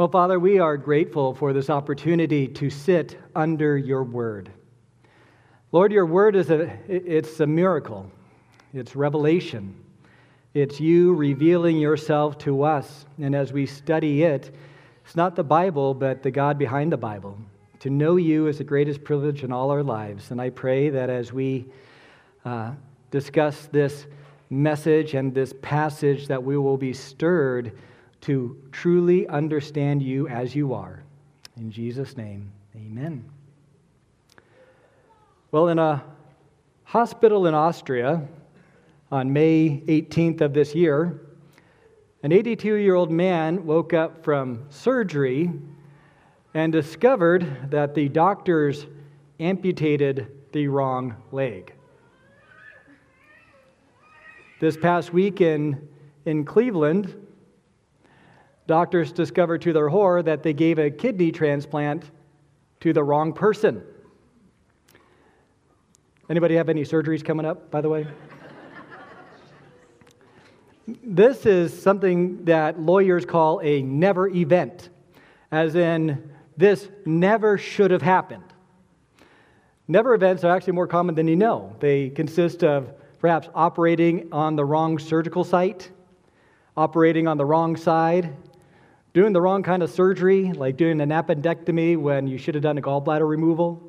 Well, Father, we are grateful for this opportunity to sit under your word. Lord, your word is a it's a miracle. It's revelation. It's you revealing yourself to us. And as we study it, it's not the Bible, but the God behind the Bible. To know you is the greatest privilege in all our lives. And I pray that as we uh, discuss this message and this passage, that we will be stirred to truly understand you as you are. In Jesus' name, amen. Well, in a hospital in Austria on May 18th of this year, an 82 year old man woke up from surgery and discovered that the doctors amputated the wrong leg. This past week in, in Cleveland, doctors discovered to their horror that they gave a kidney transplant to the wrong person. Anybody have any surgeries coming up, by the way? this is something that lawyers call a never event, as in, this never should have happened. Never events are actually more common than you know. They consist of perhaps operating on the wrong surgical site, operating on the wrong side, doing the wrong kind of surgery, like doing an appendectomy when you should have done a gallbladder removal,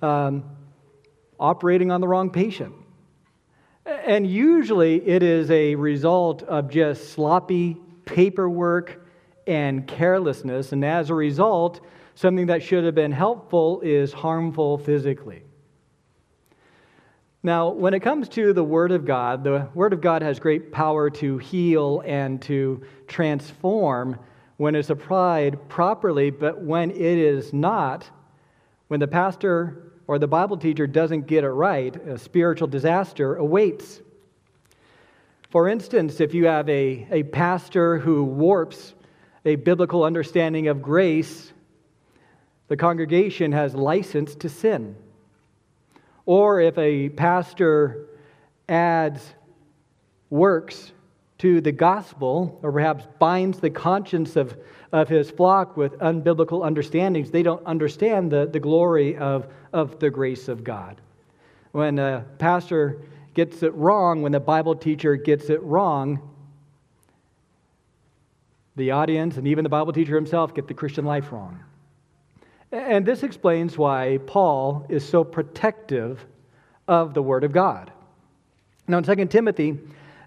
um, operating on the wrong patient. And usually it is a result of just sloppy paperwork and carelessness. And as a result, something that should have been helpful is harmful physically. Now, when it comes to the Word of God, the Word of God has great power to heal and to transform when it's applied properly, but when it is not, when the pastor or the Bible teacher doesn't get it right, a spiritual disaster awaits. For instance, if you have a, a pastor who warps a biblical understanding of grace, the congregation has license to sin. Or if a pastor adds works to the gospel, or perhaps binds the conscience of, of his flock with unbiblical understandings, they don't understand the, the glory of, of the grace of God. When a pastor gets it wrong, when the Bible teacher gets it wrong, the audience and even the Bible teacher himself get the Christian life wrong. And this explains why Paul is so protective of the Word of God. Now, in 2 Timothy,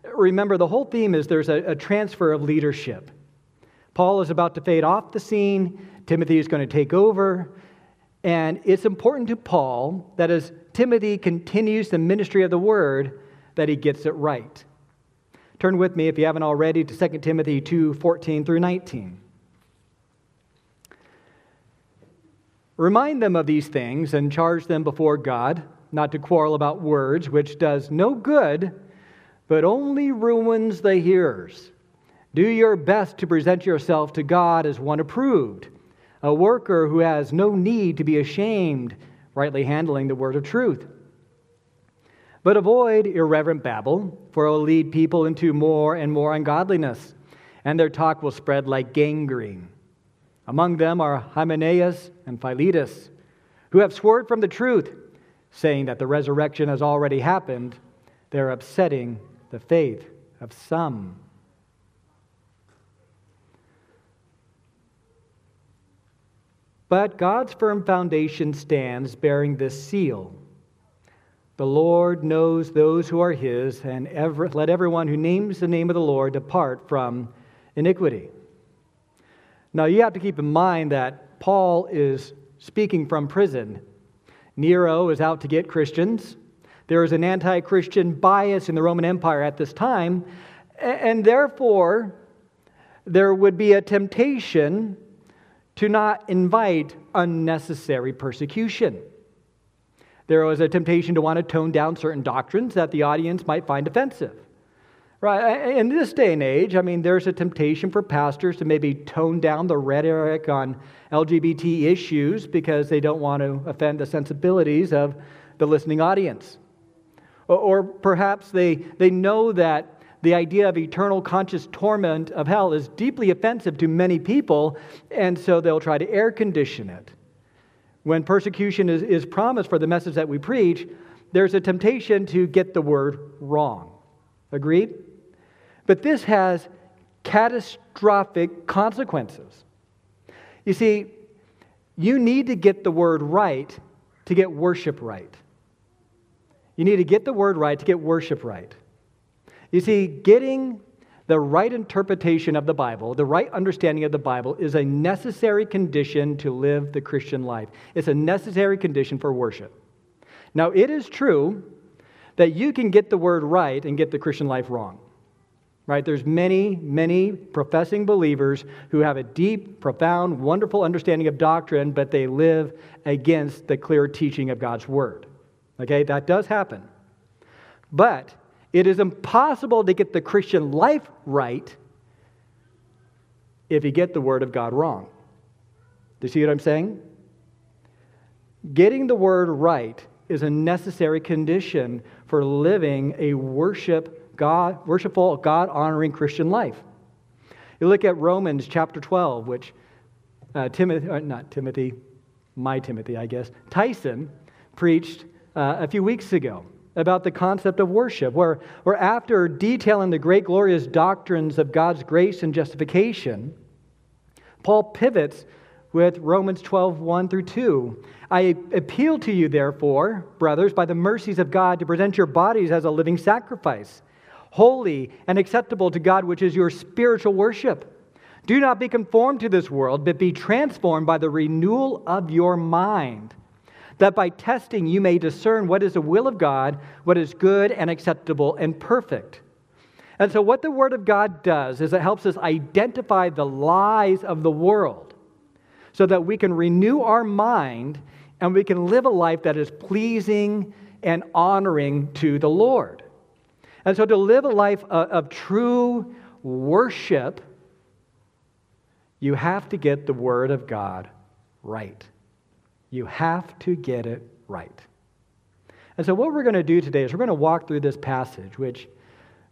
remember the whole theme is there's a, a transfer of leadership. Paul is about to fade off the scene, Timothy is going to take over. And it's important to Paul that as Timothy continues the ministry of the word, that he gets it right. Turn with me, if you haven't already, to 2 Timothy 2 14 through 19. Remind them of these things and charge them before God, not to quarrel about words, which does no good, but only ruins the hearers. Do your best to present yourself to God as one approved, a worker who has no need to be ashamed, rightly handling the word of truth. But avoid irreverent babble, for it will lead people into more and more ungodliness, and their talk will spread like gangrene. Among them are Hymenaeus and Philetus, who have swerved from the truth, saying that the resurrection has already happened. They're upsetting the faith of some. But God's firm foundation stands bearing this seal. The Lord knows those who are his, and ever, let everyone who names the name of the Lord depart from iniquity. Now, you have to keep in mind that Paul is speaking from prison. Nero is out to get Christians. There is an anti Christian bias in the Roman Empire at this time, and therefore, there would be a temptation to not invite unnecessary persecution. There was a temptation to want to tone down certain doctrines that the audience might find offensive. Right? In this day and age, I mean, there's a temptation for pastors to maybe tone down the rhetoric on LGBT issues because they don't want to offend the sensibilities of the listening audience. Or, or perhaps they, they know that the idea of eternal conscious torment of hell is deeply offensive to many people, and so they'll try to air condition it. When persecution is, is promised for the message that we preach, there's a temptation to get the word wrong. Agreed? But this has catastrophic consequences. You see, you need to get the word right to get worship right. You need to get the word right to get worship right. You see, getting the right interpretation of the Bible, the right understanding of the Bible, is a necessary condition to live the Christian life. It's a necessary condition for worship. Now, it is true that you can get the word right and get the Christian life wrong. Right? There's many, many professing believers who have a deep, profound, wonderful understanding of doctrine, but they live against the clear teaching of God's word. Okay, that does happen. But it is impossible to get the Christian life right if you get the Word of God wrong. Do you see what I'm saying? Getting the Word right is a necessary condition for living a worship God, worshipful, God honoring Christian life. You look at Romans chapter 12, which uh, Timothy, uh, not Timothy, my Timothy, I guess, Tyson preached uh, a few weeks ago about the concept of worship, where, where after detailing the great glorious doctrines of God's grace and justification, Paul pivots with Romans 12, 1 through 2. I appeal to you, therefore, brothers, by the mercies of God, to present your bodies as a living sacrifice, holy and acceptable to God, which is your spiritual worship. Do not be conformed to this world, but be transformed by the renewal of your mind that by testing you may discern what is the will of God, what is good and acceptable and perfect. And so, what the Word of God does is it helps us identify the lies of the world so that we can renew our mind and we can live a life that is pleasing and honoring to the Lord. And so, to live a life of, of true worship, you have to get the Word of God right. You have to get it right. And so, what we're going to do today is we're going to walk through this passage, which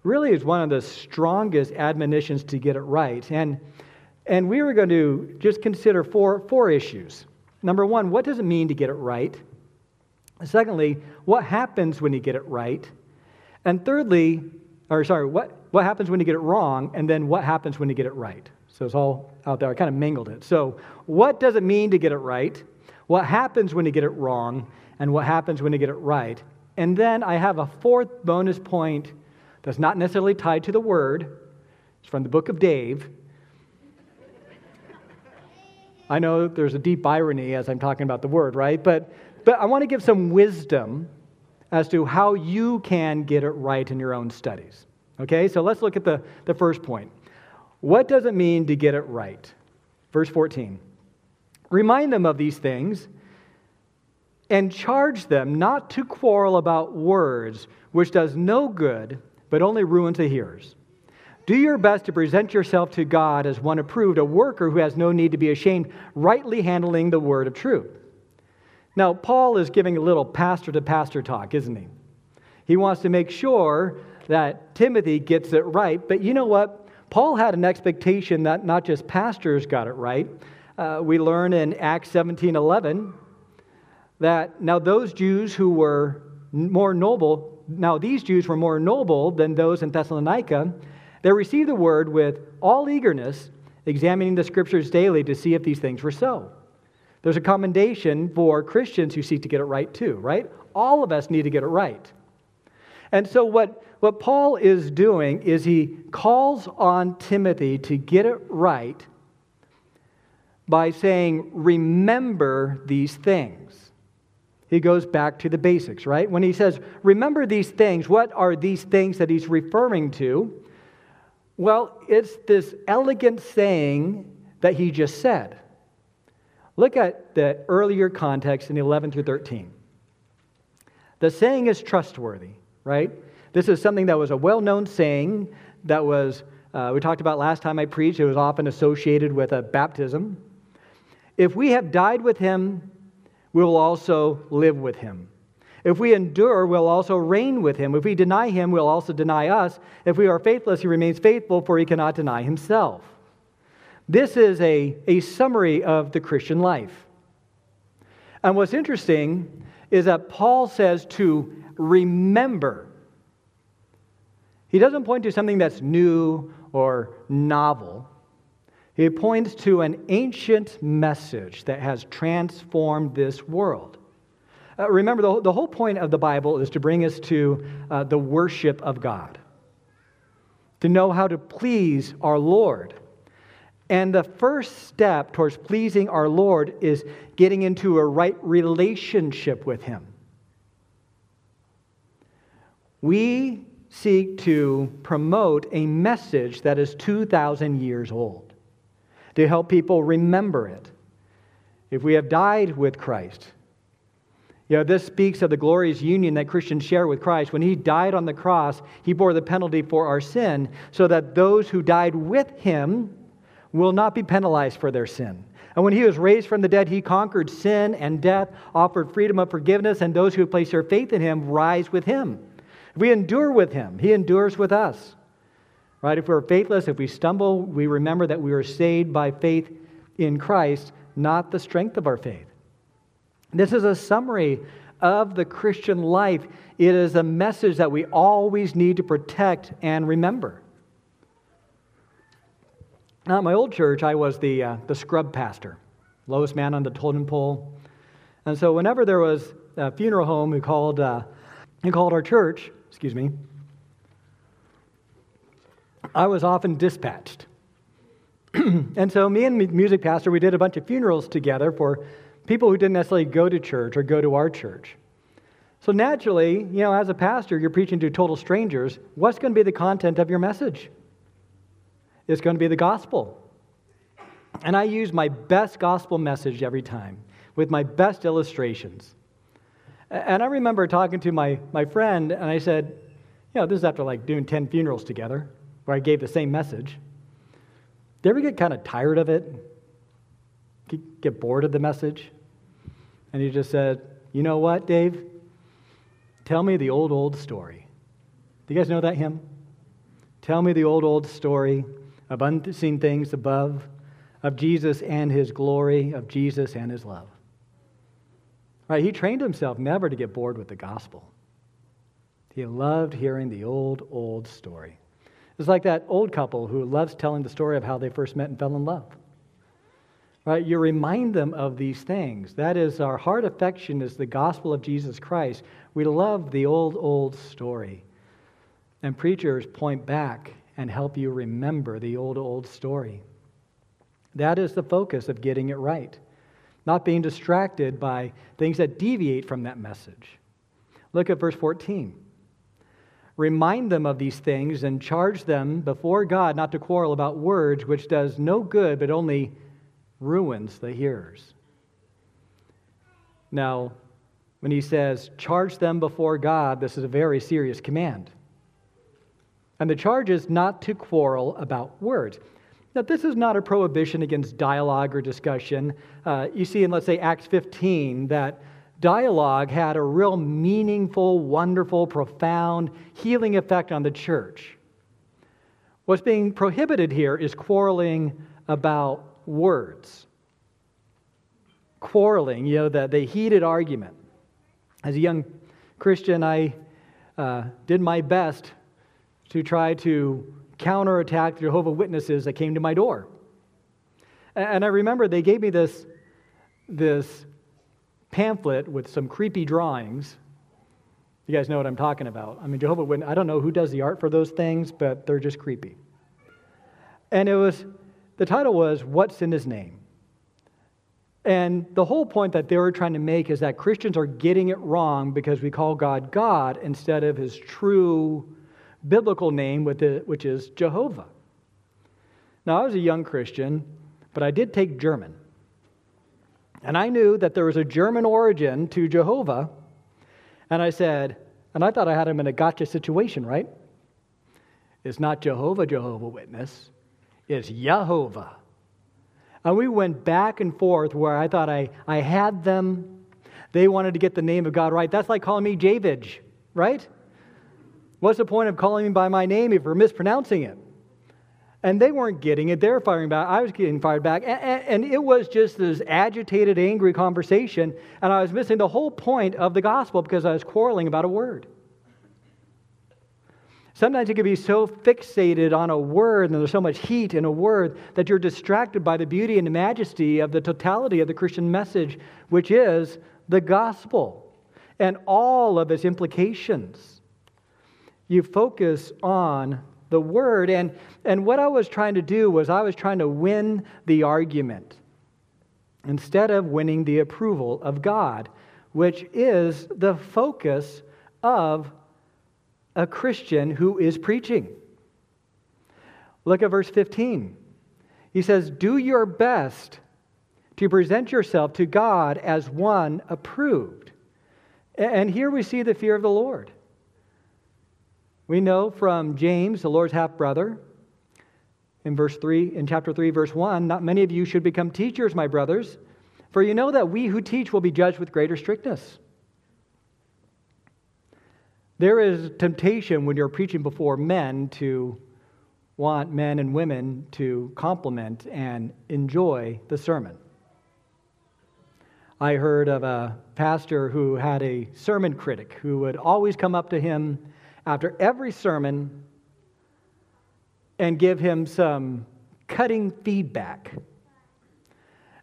really is one of the strongest admonitions to get it right. And, and we were going to just consider four, four issues. Number one, what does it mean to get it right? Secondly, what happens when you get it right? And thirdly, or sorry, what, what happens when you get it wrong? And then what happens when you get it right? So it's all out there. I kind of mingled it. So, what does it mean to get it right? what happens when you get it wrong, and what happens when you get it right. And then I have a fourth bonus point that's not necessarily tied to the word. It's from the book of Dave. I know there's a deep irony as I'm talking about the word, right? But, but I want to give some wisdom as to how you can get it right in your own studies. Okay, so let's look at the, the first point. What does it mean to get it right? Verse 14. Remind them of these things and charge them not to quarrel about words, which does no good, but only ruins the hearers. Do your best to present yourself to God as one approved, a worker who has no need to be ashamed, rightly handling the word of truth. Now, Paul is giving a little pastor to pastor talk, isn't he? He wants to make sure that Timothy gets it right. But you know what? Paul had an expectation that not just pastors got it right, uh, we learn in Acts 17 11 that now those Jews who were more noble, now these Jews were more noble than those in Thessalonica, they received the word with all eagerness, examining the scriptures daily to see if these things were so. There's a commendation for Christians who seek to get it right too, right? All of us need to get it right. And so, what, what Paul is doing is he calls on Timothy to get it right by saying, Remember these things. He goes back to the basics, right? When he says, Remember these things, what are these things that he's referring to? Well, it's this elegant saying that he just said. Look at the earlier context in 11 through 13. The saying is trustworthy, right? This is something that was a well known saying that was, uh, we talked about last time I preached, it was often associated with a baptism. If we have died with him, we will also live with him. If we endure, we'll also reign with him. If we deny him, we'll also deny us. If we are faithless, he remains faithful, for he cannot deny himself. This is a, a summary of the Christian life. And what's interesting is that Paul says to remember. He doesn't point to something that's new or novel. He points to an ancient message that has transformed this world. Uh, remember, the, the whole point of the Bible is to bring us to uh, the worship of God, to know how to please our Lord. And the first step towards pleasing our Lord is getting into a right relationship with Him. We seek to promote a message that is 2,000 years old, to help people remember it. If we have died with Christ, you know, this speaks of the glorious union that Christians share with Christ. When he died on the cross, he bore the penalty for our sin, so that those who died with him will not be penalized for their sin. And when he was raised from the dead, he conquered sin and death, offered freedom of forgiveness, and those who place their faith in him rise with him. If we endure with him, he endures with us. Right? If we're faithless, if we stumble, we remember that we are saved by faith in Christ, not the strength of our faith. This is a summary of the Christian life. It is a message that we always need to protect and remember. Now, at my old church, I was the, uh, the scrub pastor, lowest man on the totem pole. And so, whenever there was a funeral home who called, uh, who called our church, excuse me, I was often dispatched. and so, me and the music pastor, we did a bunch of funerals together for people who didn't necessarily go to church or go to our church. So naturally, you know, as a pastor, you're preaching to total strangers. What's going to be the content of your message? It's going to be the gospel. And I use my best gospel message every time with my best illustrations. And I remember talking to my, my friend, and I said, you know, this is after like doing 10 funerals together, where I gave the same message. Did you ever get kind of tired of it? get bored of the message? And he just said, You know what, Dave? Tell me the old, old story. Do you guys know that hymn? Tell me the old, old story of unseen things above, of Jesus and his glory, of Jesus and his love. Right? He trained himself never to get bored with the gospel. He loved hearing the old, old story. It's like that old couple who loves telling the story of how they first met and fell in love. Right? You remind them of these things. That is, our heart affection is the gospel of Jesus Christ. We love the old, old story. And preachers point back and help you remember the old, old story. That is the focus of getting it right, not being distracted by things that deviate from that message. Look at verse 14. Remind them of these things and charge them before God not to quarrel about words, which does no good but only ruins the hearers. Now, when he says, charge them before God, this is a very serious command. And the charge is not to quarrel about words. Now, this is not a prohibition against dialogue or discussion. Uh, you see in, let's say, Acts 15, that dialogue had a real meaningful, wonderful, profound, healing effect on the church. What's being prohibited here is quarreling about words. Quarreling, you know, the, the heated argument. As a young Christian, I uh, did my best to try to counterattack the Jehovah Witnesses that came to my door. And I remember they gave me this, this pamphlet with some creepy drawings. You guys know what I'm talking about. I mean, Jehovah Witness, I don't know who does the art for those things, but they're just creepy. And it was the title was What's in His Name? And the whole point that they were trying to make is that Christians are getting it wrong because we call God God instead of his true biblical name, which is Jehovah. Now, I was a young Christian, but I did take German. And I knew that there was a German origin to Jehovah. And I said, and I thought I had him in a gotcha situation, right? It's not Jehovah, Jehovah Witness is Jehovah. And we went back and forth where I thought I, I had them. They wanted to get the name of God right. That's like calling me Javage, right? What's the point of calling me by my name if we're mispronouncing it? And they weren't getting it. They were firing back. I was getting fired back. And, and, and, it was just this agitated, angry conversation. And I was missing the whole point of the gospel because I was quarreling about a word. Sometimes you can be so fixated on a word and there's so much heat in a word that you're distracted by the beauty and the majesty of the totality of the Christian message, which is the gospel and all of its implications. You focus on the word. And, and what I was trying to do was I was trying to win the argument instead of winning the approval of God, which is the focus of a Christian who is preaching. Look at verse 15. He says, Do your best to present yourself to God as one approved. And here we see the fear of the Lord. We know from James, the Lord's half brother, in verse 3, in chapter 3, verse 1, not many of you should become teachers, my brothers, for you know that we who teach will be judged with greater strictness. There is temptation when you're preaching before men to want men and women to compliment and enjoy the sermon. I heard of a pastor who had a sermon critic who would always come up to him after every sermon and give him some cutting feedback.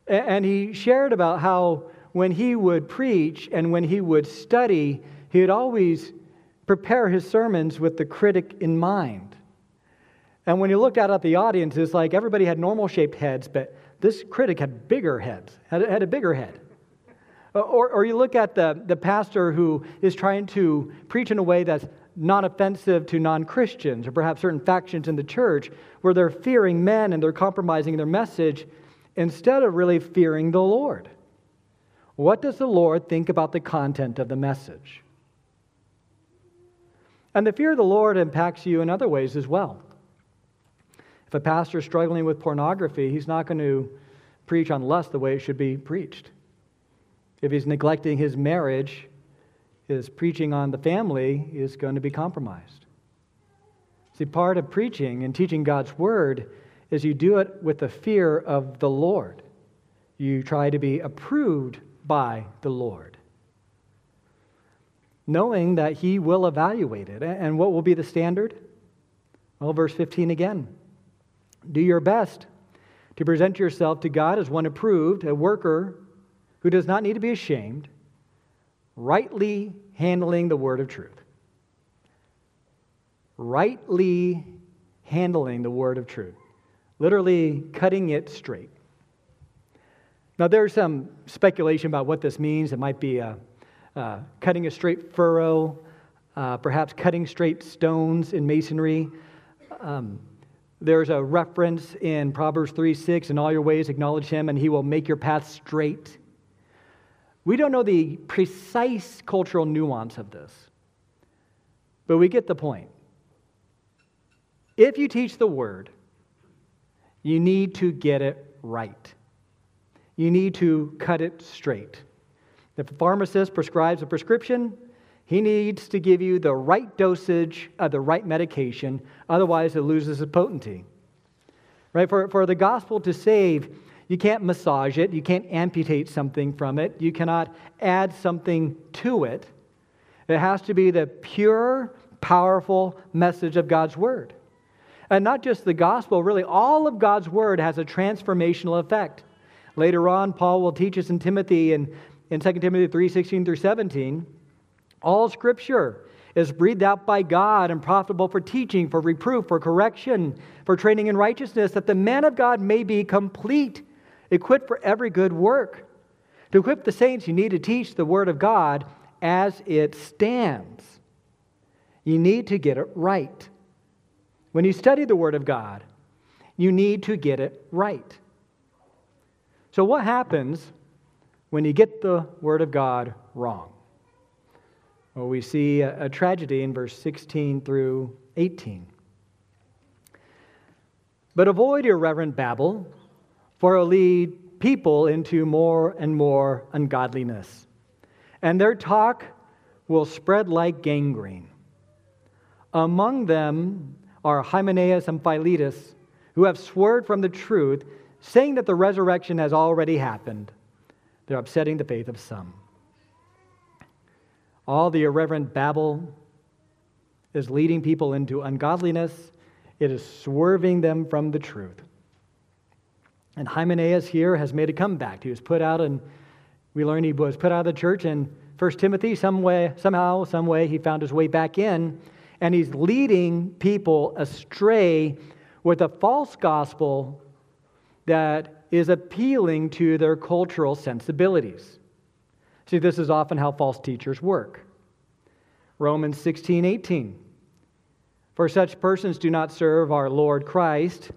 And he shared about how when he would preach and when he would study, he would always prepare his sermons with the critic in mind. And when you looked out at the audience, it's like everybody had normal shaped heads, but this critic had bigger heads, had, had a bigger head. Uh, or, or you look at the, the pastor who is trying to preach in a way that's not offensive to non Christians or perhaps certain factions in the church where they're fearing men and they're compromising their message instead of really fearing the Lord. What does the Lord think about the content of the message? And the fear of the Lord impacts you in other ways as well. If a pastor is struggling with pornography, he's not going to preach on lust the way it should be preached. If he's neglecting his marriage, his preaching on the family is going to be compromised. See, part of preaching and teaching God's word is you do it with the fear of the Lord. You try to be approved by the Lord, knowing that He will evaluate it. And what will be the standard? Well, verse 15 again. Do your best to present yourself to God as one approved, a worker who does not need to be ashamed rightly handling the word of truth. Rightly handling the word of truth. Literally cutting it straight. Now, there's some speculation about what this means. It might be a, uh, cutting a straight furrow, uh, perhaps cutting straight stones in masonry. Um, there's a reference in Proverbs 3 6, in all your ways acknowledge him, and he will make your path straight. We don't know the precise cultural nuance of this, but we get the point. If you teach the word, you need to get it right. You need to cut it straight. If a pharmacist prescribes a prescription, he needs to give you the right dosage of the right medication, otherwise, it loses its potency. Right? For, for the gospel to save, you can't massage it. You can't amputate something from it. You cannot add something to it. It has to be the pure, powerful message of God's Word. And not just the gospel, really, all of God's Word has a transformational effect. Later on, Paul will teach us in Timothy in, in 2 Timothy 3 16 through 17. All scripture is breathed out by God and profitable for teaching, for reproof, for correction, for training in righteousness, that the man of God may be complete, equipped for every good work. To equip the saints, you need to teach the Word of God as it stands. You need to get it right. When you study the Word of God, you need to get it right. So, what happens when you get the Word of God wrong? Well, we see a, a tragedy in verse 16 through 18. But avoid irreverent babble for it'll lead people into more and more ungodliness. and their talk will spread like gangrene. Among them are Hymenaeus and Philetus, who have swerved from the truth, saying that the resurrection has already happened. They're upsetting the faith of some. All the irreverent babble is leading people into ungodliness, it is swerving them from the truth. And Hymenaeus here has made a comeback. He was put out, and we learn he was put out of the church in 1 Timothy. Some way, somehow, some way, he found his way back in, and he's leading people astray with a false gospel that is appealing to their cultural sensibilities. See, this is often how false teachers work. Romans 16, 18. For such persons do not serve our Lord Christ,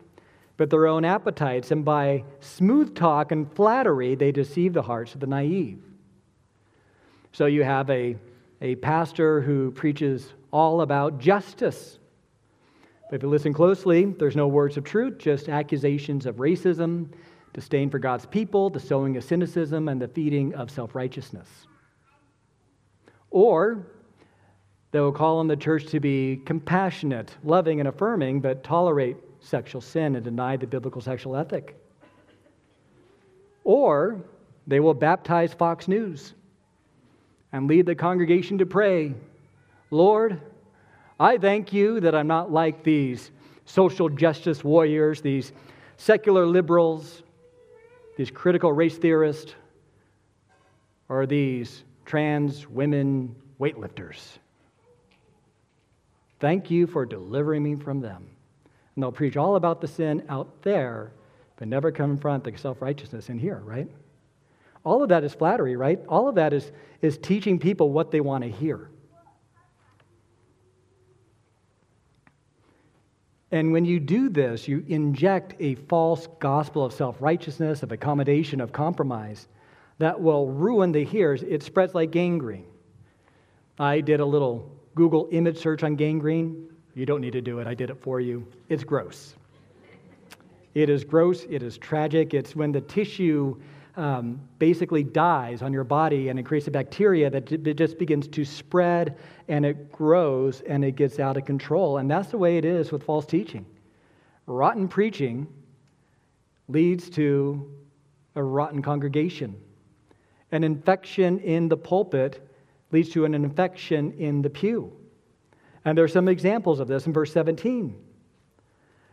but their own appetites, and by smooth talk and flattery, they deceive the hearts of the naive. So you have a, a pastor who preaches all about justice. But if you listen closely, there's no words of truth, just accusations of racism, disdain for God's people, the sowing of cynicism, and the feeding of self righteousness. Or they will call on the church to be compassionate, loving, and affirming, but tolerate sexual sin and deny the biblical sexual ethic. Or they will baptize Fox News and lead the congregation to pray Lord, I thank you that I'm not like these social justice warriors, these secular liberals, these critical race theorists, or these trans women weightlifters. Thank you for delivering me from them. And they'll preach all about the sin out there, but never confront the self righteousness in here, right? All of that is flattery, right? All of that is, is teaching people what they want to hear. And when you do this, you inject a false gospel of self righteousness, of accommodation, of compromise that will ruin the hearers. It spreads like gangrene. I did a little Google image search on gangrene. You don't need to do it, I did it for you. It's gross. It is gross, it is tragic. It's when the tissue um, basically dies on your body and it creates a bacteria that it just begins to spread and it grows and it gets out of control. And that's the way it is with false teaching. Rotten preaching leads to a rotten congregation. An infection in the pulpit leads to an infection in the pew. And there are some examples of this in verse 17.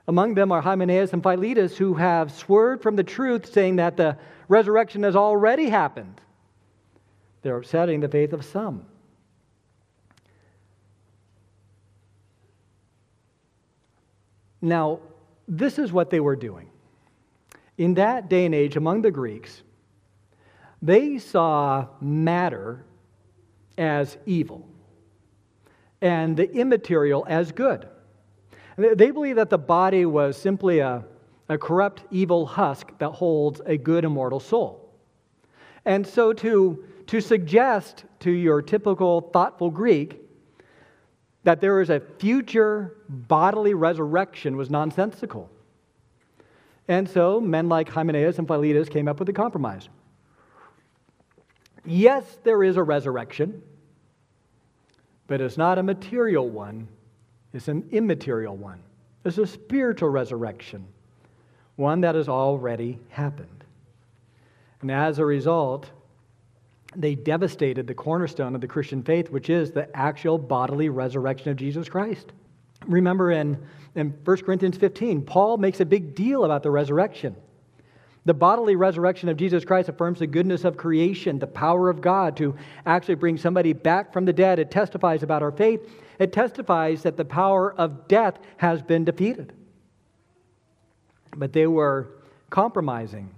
Among them are Hymenaeus and Philetus, who have swerved from the truth, saying that the resurrection has already happened. They're upsetting the faith of some. Now, this is what they were doing. In that day and age, among the Greeks, they saw matter as evil and the immaterial as good. They believed that the body was simply a, a corrupt, evil husk that holds a good, immortal soul. And so to, to suggest to your typical thoughtful Greek that there is a future bodily resurrection was nonsensical. And so men like Hymenaeus and Philetus came up with a compromise. Yes, there is a resurrection, but it's not a material one, it's an immaterial one. It's a spiritual resurrection, one that has already happened. And as a result, they devastated the cornerstone of the Christian faith, which is the actual bodily resurrection of Jesus Christ. Remember in, in 1 Corinthians 15, Paul makes a big deal about the resurrection. The bodily resurrection of Jesus Christ affirms the goodness of creation, the power of God to actually bring somebody back from the dead. It testifies about our faith. It testifies that the power of death has been defeated. But they were compromising.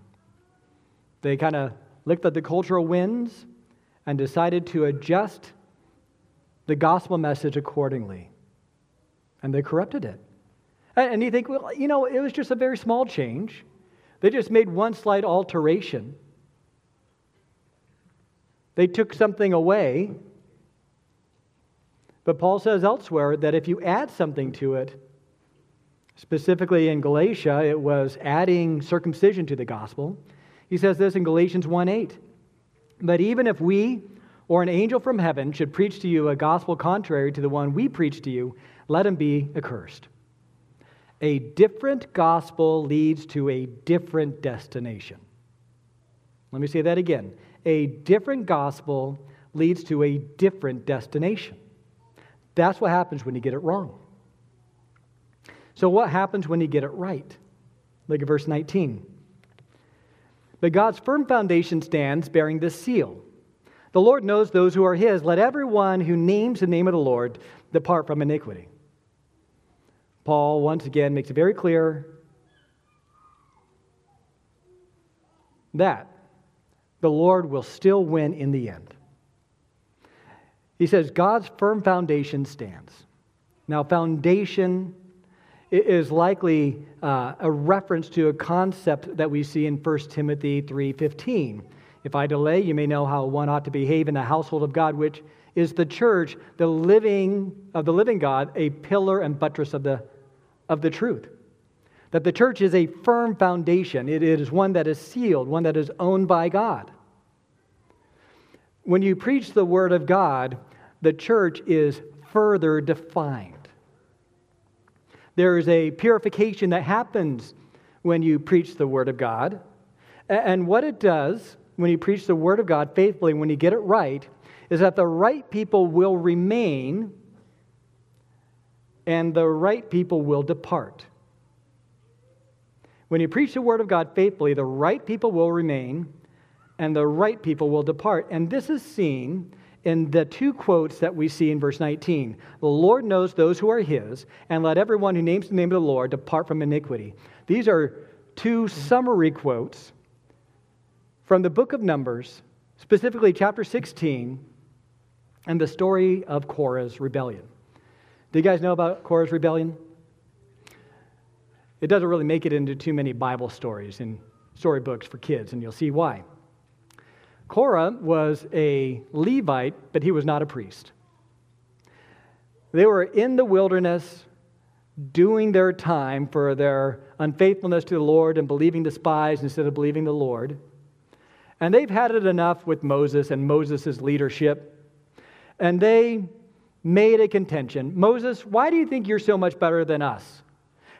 They kind of looked at the cultural winds and decided to adjust the gospel message accordingly. And they corrupted it. And you think, well, you know, it was just a very small change. They just made one slight alteration. They took something away. But Paul says elsewhere that if you add something to it, specifically in Galatia, it was adding circumcision to the gospel. He says this in Galatians 1 8. But even if we or an angel from heaven should preach to you a gospel contrary to the one we preach to you, let him be accursed. A different gospel leads to a different destination. Let me say that again. A different gospel leads to a different destination. That's what happens when you get it wrong. So, what happens when you get it right? Look at verse 19. But God's firm foundation stands bearing this seal. The Lord knows those who are his. Let everyone who names the name of the Lord depart from iniquity. Paul once again makes it very clear that the Lord will still win in the end. He says, God's firm foundation stands. Now, foundation is likely uh, a reference to a concept that we see in 1 Timothy 3:15. If I delay, you may know how one ought to behave in the household of God, which is the church, the living of the living God, a pillar and buttress of the, of the truth. That the church is a firm foundation. It is one that is sealed, one that is owned by God. When you preach the word of God, the church is further defined. There is a purification that happens when you preach the word of God. And what it does when you preach the word of God faithfully, when you get it right, is that the right people will remain and the right people will depart. When you preach the word of God faithfully, the right people will remain and the right people will depart. And this is seen in the two quotes that we see in verse 19 The Lord knows those who are his, and let everyone who names the name of the Lord depart from iniquity. These are two summary quotes from the book of Numbers, specifically chapter 16 and the story of Korah's rebellion. Do you guys know about Korah's rebellion? It doesn't really make it into too many Bible stories and storybooks for kids, and you'll see why. Korah was a Levite, but he was not a priest. They were in the wilderness doing their time for their unfaithfulness to the Lord and believing the spies instead of believing the Lord. And they've had it enough with Moses and Moses' leadership and they made a contention Moses, why do you think you're so much better than us?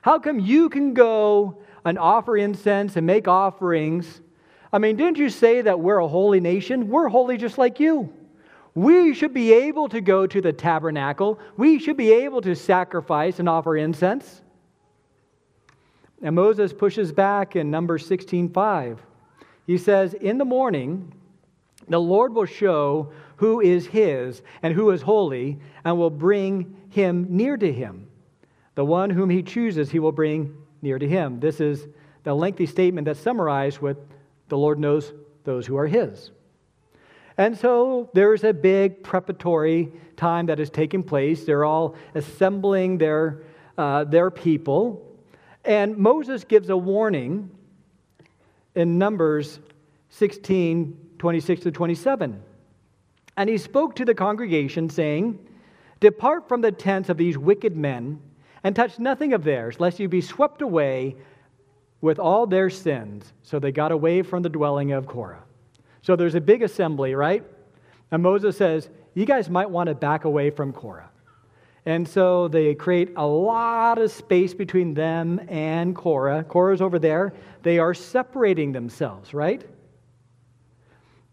How come you can go and offer incense and make offerings? I mean, didn't you say that we're a holy nation? We're holy just like you. We should be able to go to the tabernacle. We should be able to sacrifice and offer incense. And Moses pushes back in Numbers 16:5. He says, "In the morning, the Lord will show who is his and who is holy, and will bring him near to him. The one whom he chooses, he will bring near to him. This is the lengthy statement that's summarized with the Lord knows those who are his. And so there's a big preparatory time that is taking place. They're all assembling their, uh, their people. And Moses gives a warning in Numbers 16 26 to 27. And he spoke to the congregation, saying, Depart from the tents of these wicked men, and touch nothing of theirs, lest you be swept away with all their sins. So they got away from the dwelling of Korah. So there's a big assembly, right? And Moses says, You guys might want to back away from Korah. And so they create a lot of space between them and Korah. Korah's over there. They are separating themselves, right?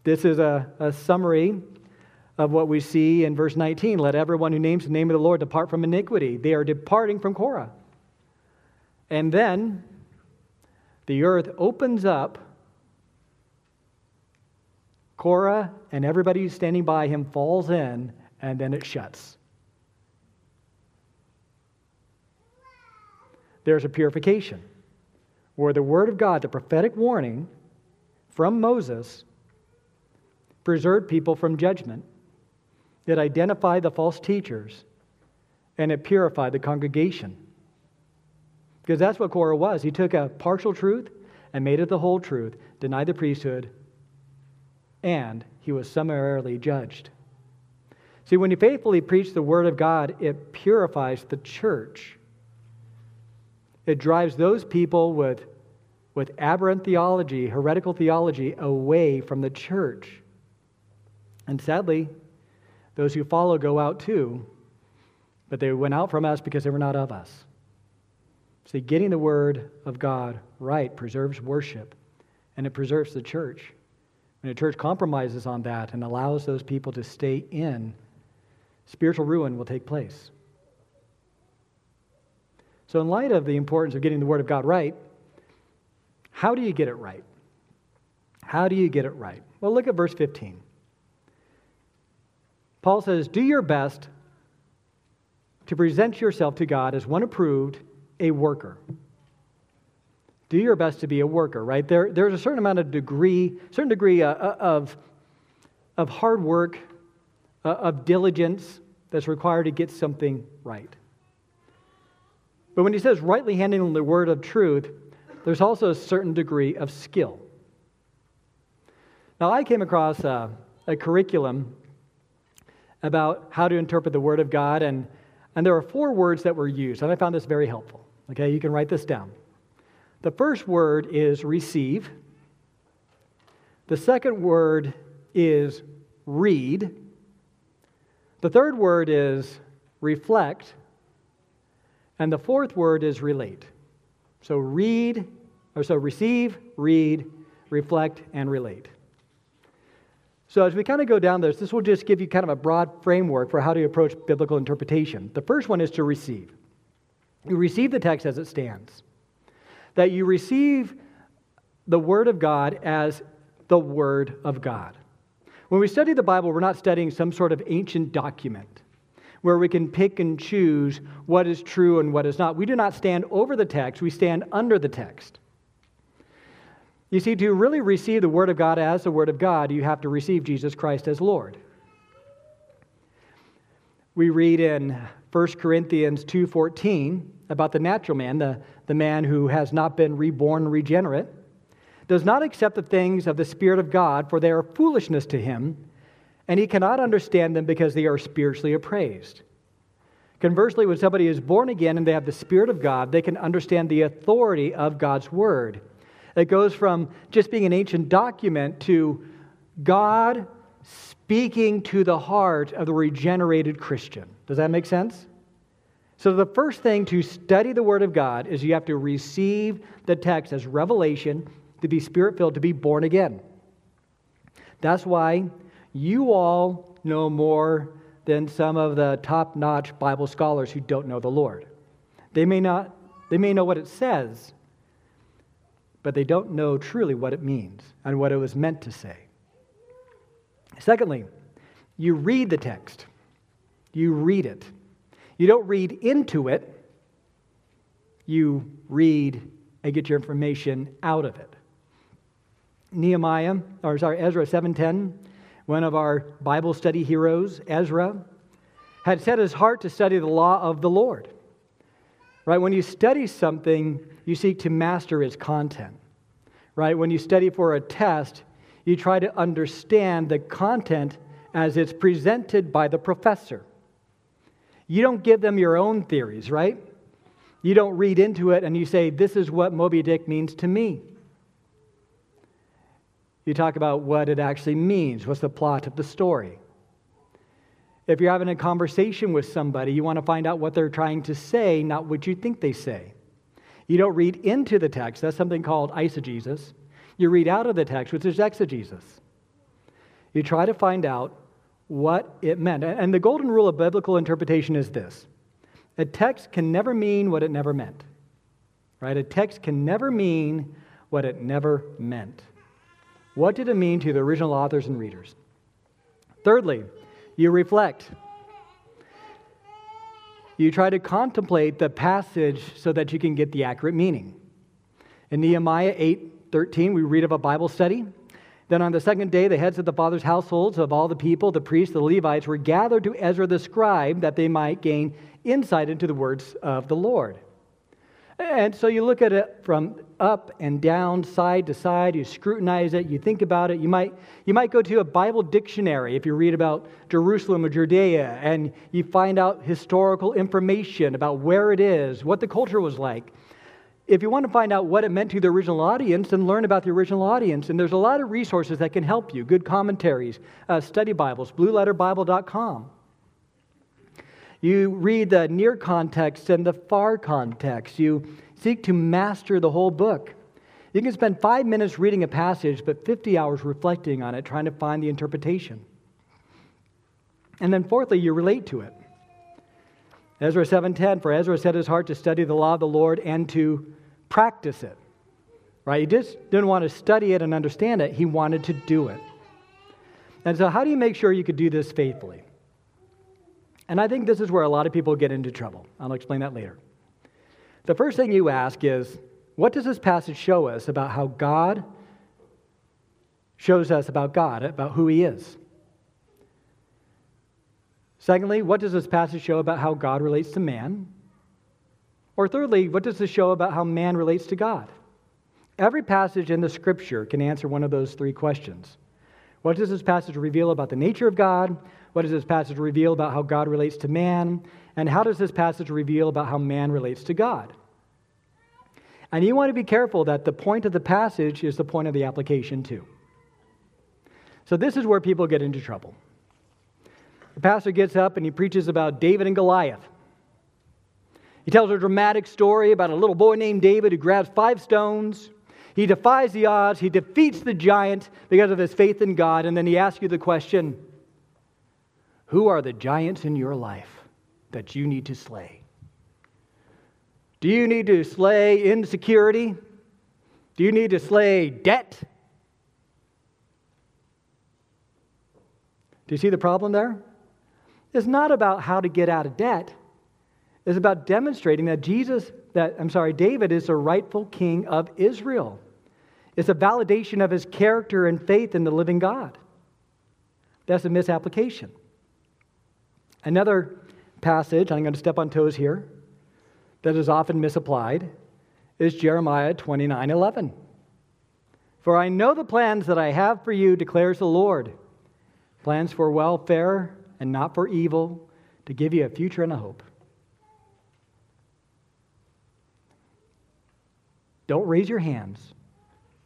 This is a, a summary of what we see in verse 19. Let everyone who names the name of the Lord depart from iniquity. They are departing from Korah. And then the earth opens up. Korah and everybody who's standing by him falls in, and then it shuts. There's a purification where the word of God, the prophetic warning from Moses, preserved people from judgment. It identified the false teachers and it purified the congregation. Because that's what Korah was. He took a partial truth and made it the whole truth, denied the priesthood, and he was summarily judged. See, when you faithfully preach the word of God, it purifies the church. It drives those people with, with aberrant theology, heretical theology, away from the church. And sadly, those who follow go out too, but they went out from us because they were not of us. See, getting the word of God right preserves worship and it preserves the church. When a church compromises on that and allows those people to stay in, spiritual ruin will take place. So, in light of the importance of getting the Word of God right, how do you get it right? How do you get it right? Well, look at verse 15. Paul says, Do your best to present yourself to God as one approved, a worker. Do your best to be a worker, right? There, there's a certain amount of degree, certain degree uh, uh, of, of hard work, uh, of diligence that's required to get something right. But when he says rightly handling the word of truth, there's also a certain degree of skill. Now, I came across a, a curriculum about how to interpret the Word of God, and, and there are four words that were used, and I found this very helpful. Okay, you can write this down. The first word is receive, the second word is read, the third word is reflect, and the fourth word is relate. So read, or so receive, read, reflect, and relate. So, as we kind of go down this, this will just give you kind of a broad framework for how to approach biblical interpretation. The first one is to receive. You receive the text as it stands, that you receive the Word of God as the Word of God. When we study the Bible, we're not studying some sort of ancient document where we can pick and choose what is true and what is not. We do not stand over the text, we stand under the text. You see, to really receive the Word of God as the Word of God, you have to receive Jesus Christ as Lord. We read in 1 Corinthians 2.14 about the natural man, the, the man who has not been reborn regenerate, does not accept the things of the Spirit of God, for they are foolishness to him, and he cannot understand them because they are spiritually appraised. Conversely, when somebody is born again and they have the Spirit of God, they can understand the authority of God's Word. It goes from just being an ancient document to God speaking to the heart of the regenerated Christian. Does that make sense? So, the first thing to study the Word of God is you have to receive the text as revelation, to be spirit filled, to be born again. That's why you all know more than some of the top notch Bible scholars who don't know the Lord. They may not, they may know what it says, but they don't know truly what it means and what it was meant to say. Secondly, you read the text, you read it. You don't read into it, you read and get your information out of it. Nehemiah, or sorry, Ezra 7:10, one of our Bible study heroes, Ezra, had set his heart to study the law of the Lord. Right? When you study something, you seek to master its content. Right? When you study for a test, you try to understand the content as it's presented by the professor. You don't give them your own theories, right? You don't read into it and you say, This is what Moby Dick means to me. You talk about what it actually means. What's the plot of the story? If you're having a conversation with somebody, you want to find out what they're trying to say, not what you think they say. You don't read into the text. That's something called eisegesis. You read out of the text, which is exegesis. You try to find out what it meant. And the golden rule of biblical interpretation is this a text can never mean what it never meant. Right? A text can never mean what it never meant. What did it mean to the original authors and readers? Thirdly, you reflect. You try to contemplate the passage so that you can get the accurate meaning. In Nehemiah 8 13, we read of a Bible study. Then on the second day, the heads of the fathers' households of all the people, the priests, the Levites, were gathered to Ezra the scribe that they might gain insight into the words of the Lord. And so you look at it from up and down, side to side, you scrutinize it, you think about it. You might, you might go to a Bible dictionary if you read about Jerusalem or Judea, and you find out historical information about where it is, what the culture was like. if you want to find out what it meant to the original audience, then learn about the original audience. And there's a lot of resources that can help you good commentaries, uh, study Bibles, blueletterbible.com. You read the near context and the far context. You seek to master the whole book. You can spend five minutes reading a passage, but 50 hours reflecting on it, trying to find the interpretation. And then, fourthly, you relate to it. Ezra 7:10 for Ezra set his heart to study the law of the Lord and to practice it. Right? He just didn't want to study it and understand it, he wanted to do it. And so how do you make sure you could do this faithfully? And I think this is where a lot of people get into trouble. I'll explain that later. The first thing you ask is, what does this passage show us about how God shows us about God, about who he is? Secondly, what does this passage show about how God relates to man? Or thirdly, what does this show about how man relates to God? Every passage in the scripture can answer one of those three questions. What does this passage reveal about the nature of God? What does this passage reveal about how God relates to man? And how does this passage reveal about how man relates to God? And you want to be careful that the point of the passage is the point of the application, too. So, this is where people get into trouble. The pastor gets up and he preaches about David and Goliath. He tells a dramatic story about a little boy named David who grabs five stones. He defies the odds. He defeats the giant because of his faith in God. And then he asks you the question Who are the giants in your life that you need to slay? Do you need to slay insecurity? Do you need to slay debt? Do you see the problem there? It's not about how to get out of debt. It's about demonstrating that Jesus, that I'm sorry, David is the rightful king of Israel. It's a validation of his character and faith in the living God. That's a misapplication. Another passage, I'm going to step on toes here, that is often misapplied is Jeremiah 29 11. For I know the plans that I have for you, declares the Lord plans for welfare and not for evil, to give you a future and a hope. Don't raise your hands.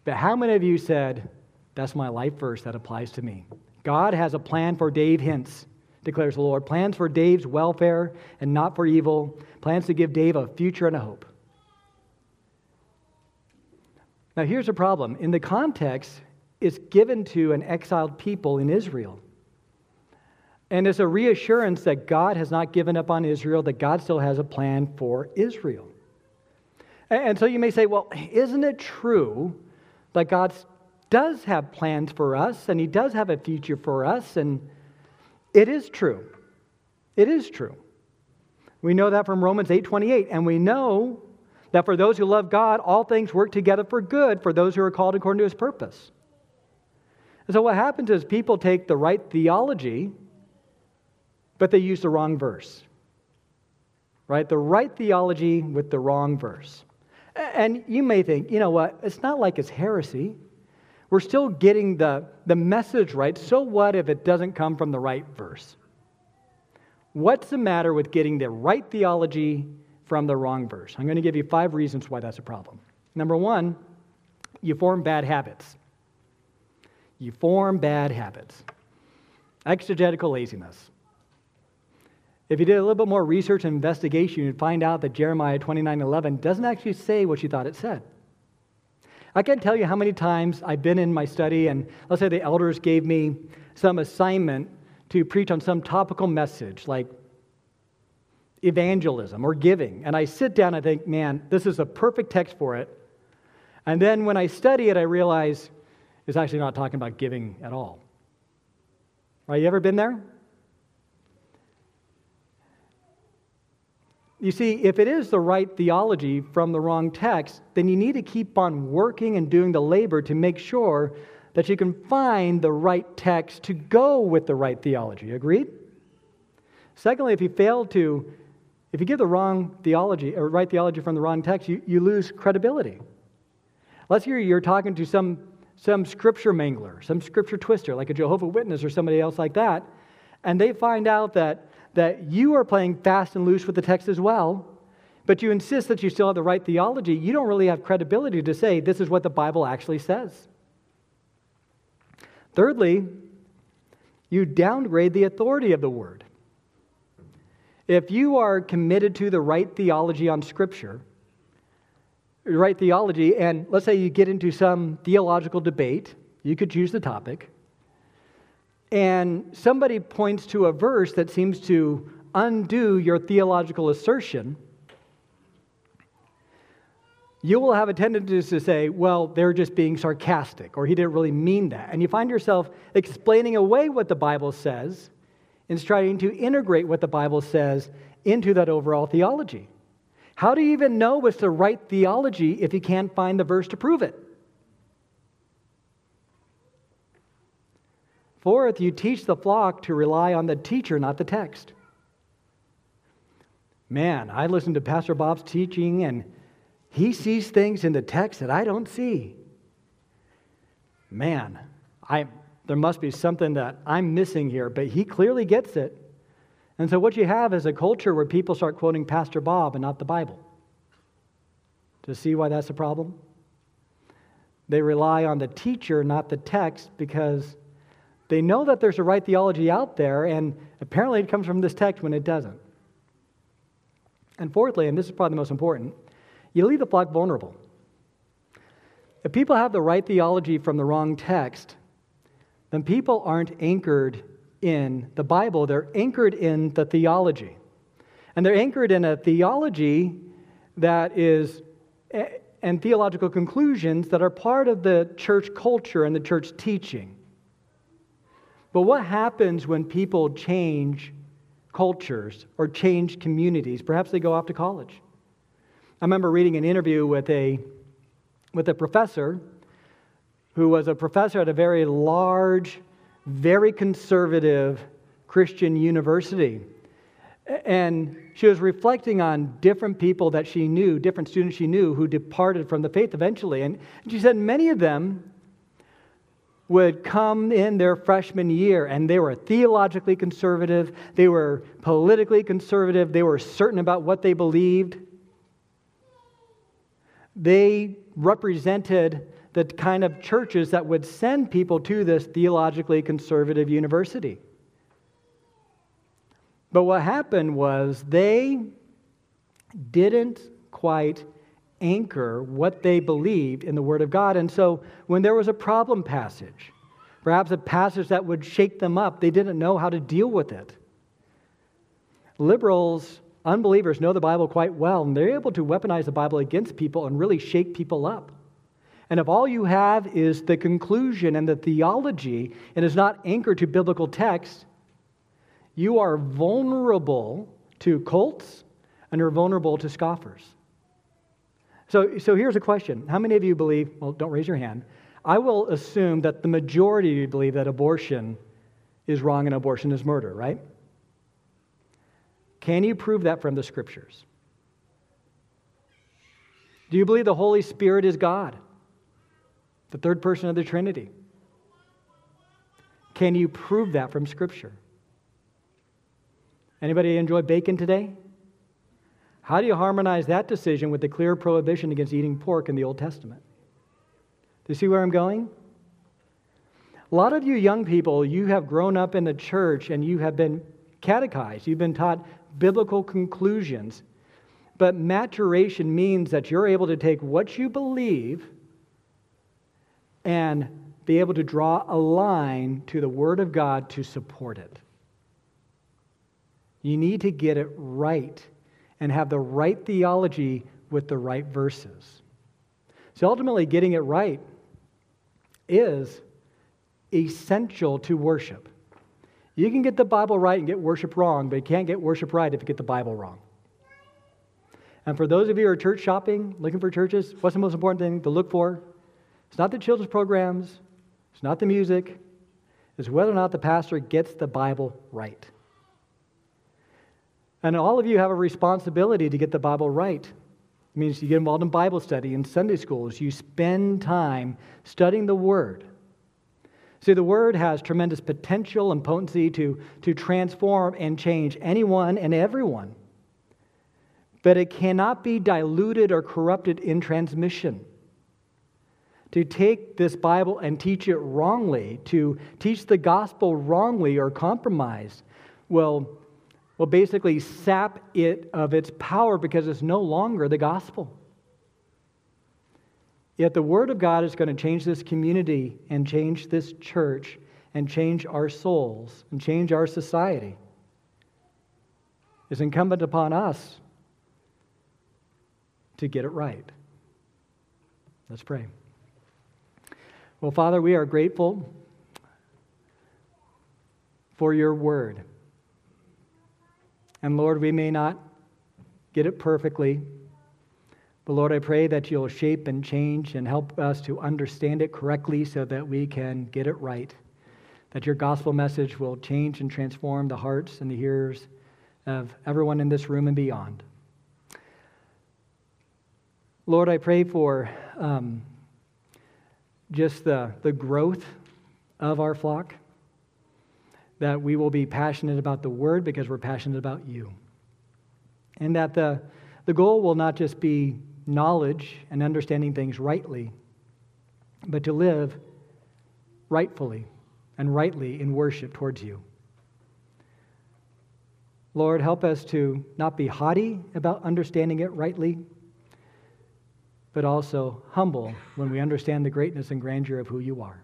But how many of you said, That's my life verse that applies to me? God has a plan for Dave Hintz, declares the Lord. Plans for Dave's welfare and not for evil. Plans to give Dave a future and a hope. Now, here's the problem. In the context, it's given to an exiled people in Israel. And it's a reassurance that God has not given up on Israel, that God still has a plan for Israel. And so you may say, well, isn't it true that God does have plans for us and He does have a future for us? And it is true. It is true. We know that from Romans 8:28, and we know that for those who love God, all things work together for good for those who are called according to His purpose. And so what happens is people take the right theology but they use the wrong verse. Right? The right theology with the wrong verse. And you may think, you know what? It's not like it's heresy. We're still getting the, the message right. So what if it doesn't come from the right verse? What's the matter with getting the right theology from the wrong verse? I'm going to give you five reasons why that's a problem. Number one, you form bad habits. You form bad habits. Exegetical laziness. If you did a little bit more research and investigation, you'd find out that Jeremiah 29:11 doesn't actually say what you thought it said. I can't tell you how many times I've been in my study, and let's say the elders gave me some assignment to preach on some topical message like evangelism or giving. And I sit down and think, man, this is a perfect text for it. And then when I study it, I realize it's actually not talking about giving at all. all. Right? You ever been there? You see, if it is the right theology from the wrong text, then you need to keep on working and doing the labor to make sure that you can find the right text to go with the right theology. Agreed? Secondly, if you fail to, if you give the wrong theology or right theology from the wrong text, you, you lose credibility. Let's hear you're talking to some, some scripture mangler, some scripture twister, like a Jehovah Witness or somebody else like that, and they find out that that you are playing fast and loose with the text as well. but you insist that you still have the right theology, you don't really have credibility to say this is what the Bible actually says. Thirdly, you downgrade the authority of the word. If you are committed to the right theology on Scripture, right theology, and let's say you get into some theological debate, you could choose the topic, and somebody points to a verse that seems to undo your theological assertion, you will have a tendency to say, well, they're just being sarcastic, or he didn't really mean that. And you find yourself explaining away what the Bible says and trying to integrate what the Bible says into that overall theology. How do you even know what's the right theology if you can't find the verse to prove it? Fourth, you teach the flock to rely on the teacher, not the text. Man, I listen to Pastor Bob's teaching and he sees things in the text that I don't see. Man, I, there must be something that I'm missing here, but he clearly gets it. And so, what you have is a culture where people start quoting Pastor Bob and not the Bible. To see why that's a problem? They rely on the teacher, not the text, because they know that there's a right theology out there, and apparently it comes from this text when it doesn't. And fourthly, and this is probably the most important, you leave the flock vulnerable. If people have the right theology from the wrong text, then people aren't anchored in the Bible, they're anchored in the theology. And they're anchored in a theology that is, eh, and theological conclusions that are part of the church culture and the church teaching. But what happens when people change cultures or change communities? Perhaps they go off to college. I remember reading an interview with a, with a professor who was a professor at a very large, very conservative Christian university. And she was reflecting on different people that she knew, different students she knew who departed from the faith eventually. And she said many of them would come in their freshman year and they were theologically conservative, they were politically conservative, they were certain about what they believed. They represented the kind of churches that would send people to this theologically conservative university. But what happened was they didn't quite anchor what they believed in the Word of God. And so when there was a problem passage, perhaps a passage that would shake them up, they didn't know how to deal with it. Liberals unbelievers know the Bible quite well, and they're able to weaponize the Bible against people and really shake people up. And if all you have is the conclusion and the theology and is not anchored to biblical text, you are vulnerable to cults and are vulnerable to scoffers. So, so here's a question How many of you believe, well, don't raise your hand. I will assume that the majority of you believe that abortion is wrong and abortion is murder, right? Can you prove that from the scriptures? Do you believe the Holy Spirit is God, the third person of the Trinity? Can you prove that from scripture? Anybody enjoy bacon today? How do you harmonize that decision with the clear prohibition against eating pork in the Old Testament? Do you see where I'm going? A lot of you young people, you have grown up in the church and you have been catechized. You've been taught biblical conclusions. But maturation means that you're able to take what you believe and be able to draw a line to the Word of God to support it. You need to get it right and have the right theology with the right verses. So ultimately, getting it right is essential to worship. You can get the Bible right and get worship wrong, but you can't get worship right if you get the Bible wrong. And for those of you who are church shopping, looking for churches, what's the most important thing to look for? It's not the children's programs, it's not the music, it's whether or not the pastor gets the Bible right. And all of you have a responsibility to get the Bible right. It means you get involved in Bible study in Sunday schools, you spend time studying the Word. See, the word has tremendous potential and potency to, to transform and change anyone and everyone. but it cannot be diluted or corrupted in transmission. To take this Bible and teach it wrongly, to teach the gospel wrongly or compromise, will, will basically sap it of its power because it's no longer the gospel. Yet the Word of God is going to change this community and change this church and change our souls and change our society. It's incumbent upon us to get it right. Let's pray. Well, Father, we are grateful for your word. And Lord, we may not get it perfectly, but Lord, I pray that you'll shape and change and help us to understand it correctly so that we can get it right. That your gospel message will change and transform the hearts and the hearers of everyone in this room and beyond. Lord, I pray for um, just the, the growth of our flock, that we will be passionate about the word because we're passionate about you. And that the, the goal will not just be knowledge and understanding things rightly, but to live rightfully and rightly in worship towards you. Lord, help us to not be haughty about understanding it rightly, but also humble when we understand the greatness and grandeur of who you are.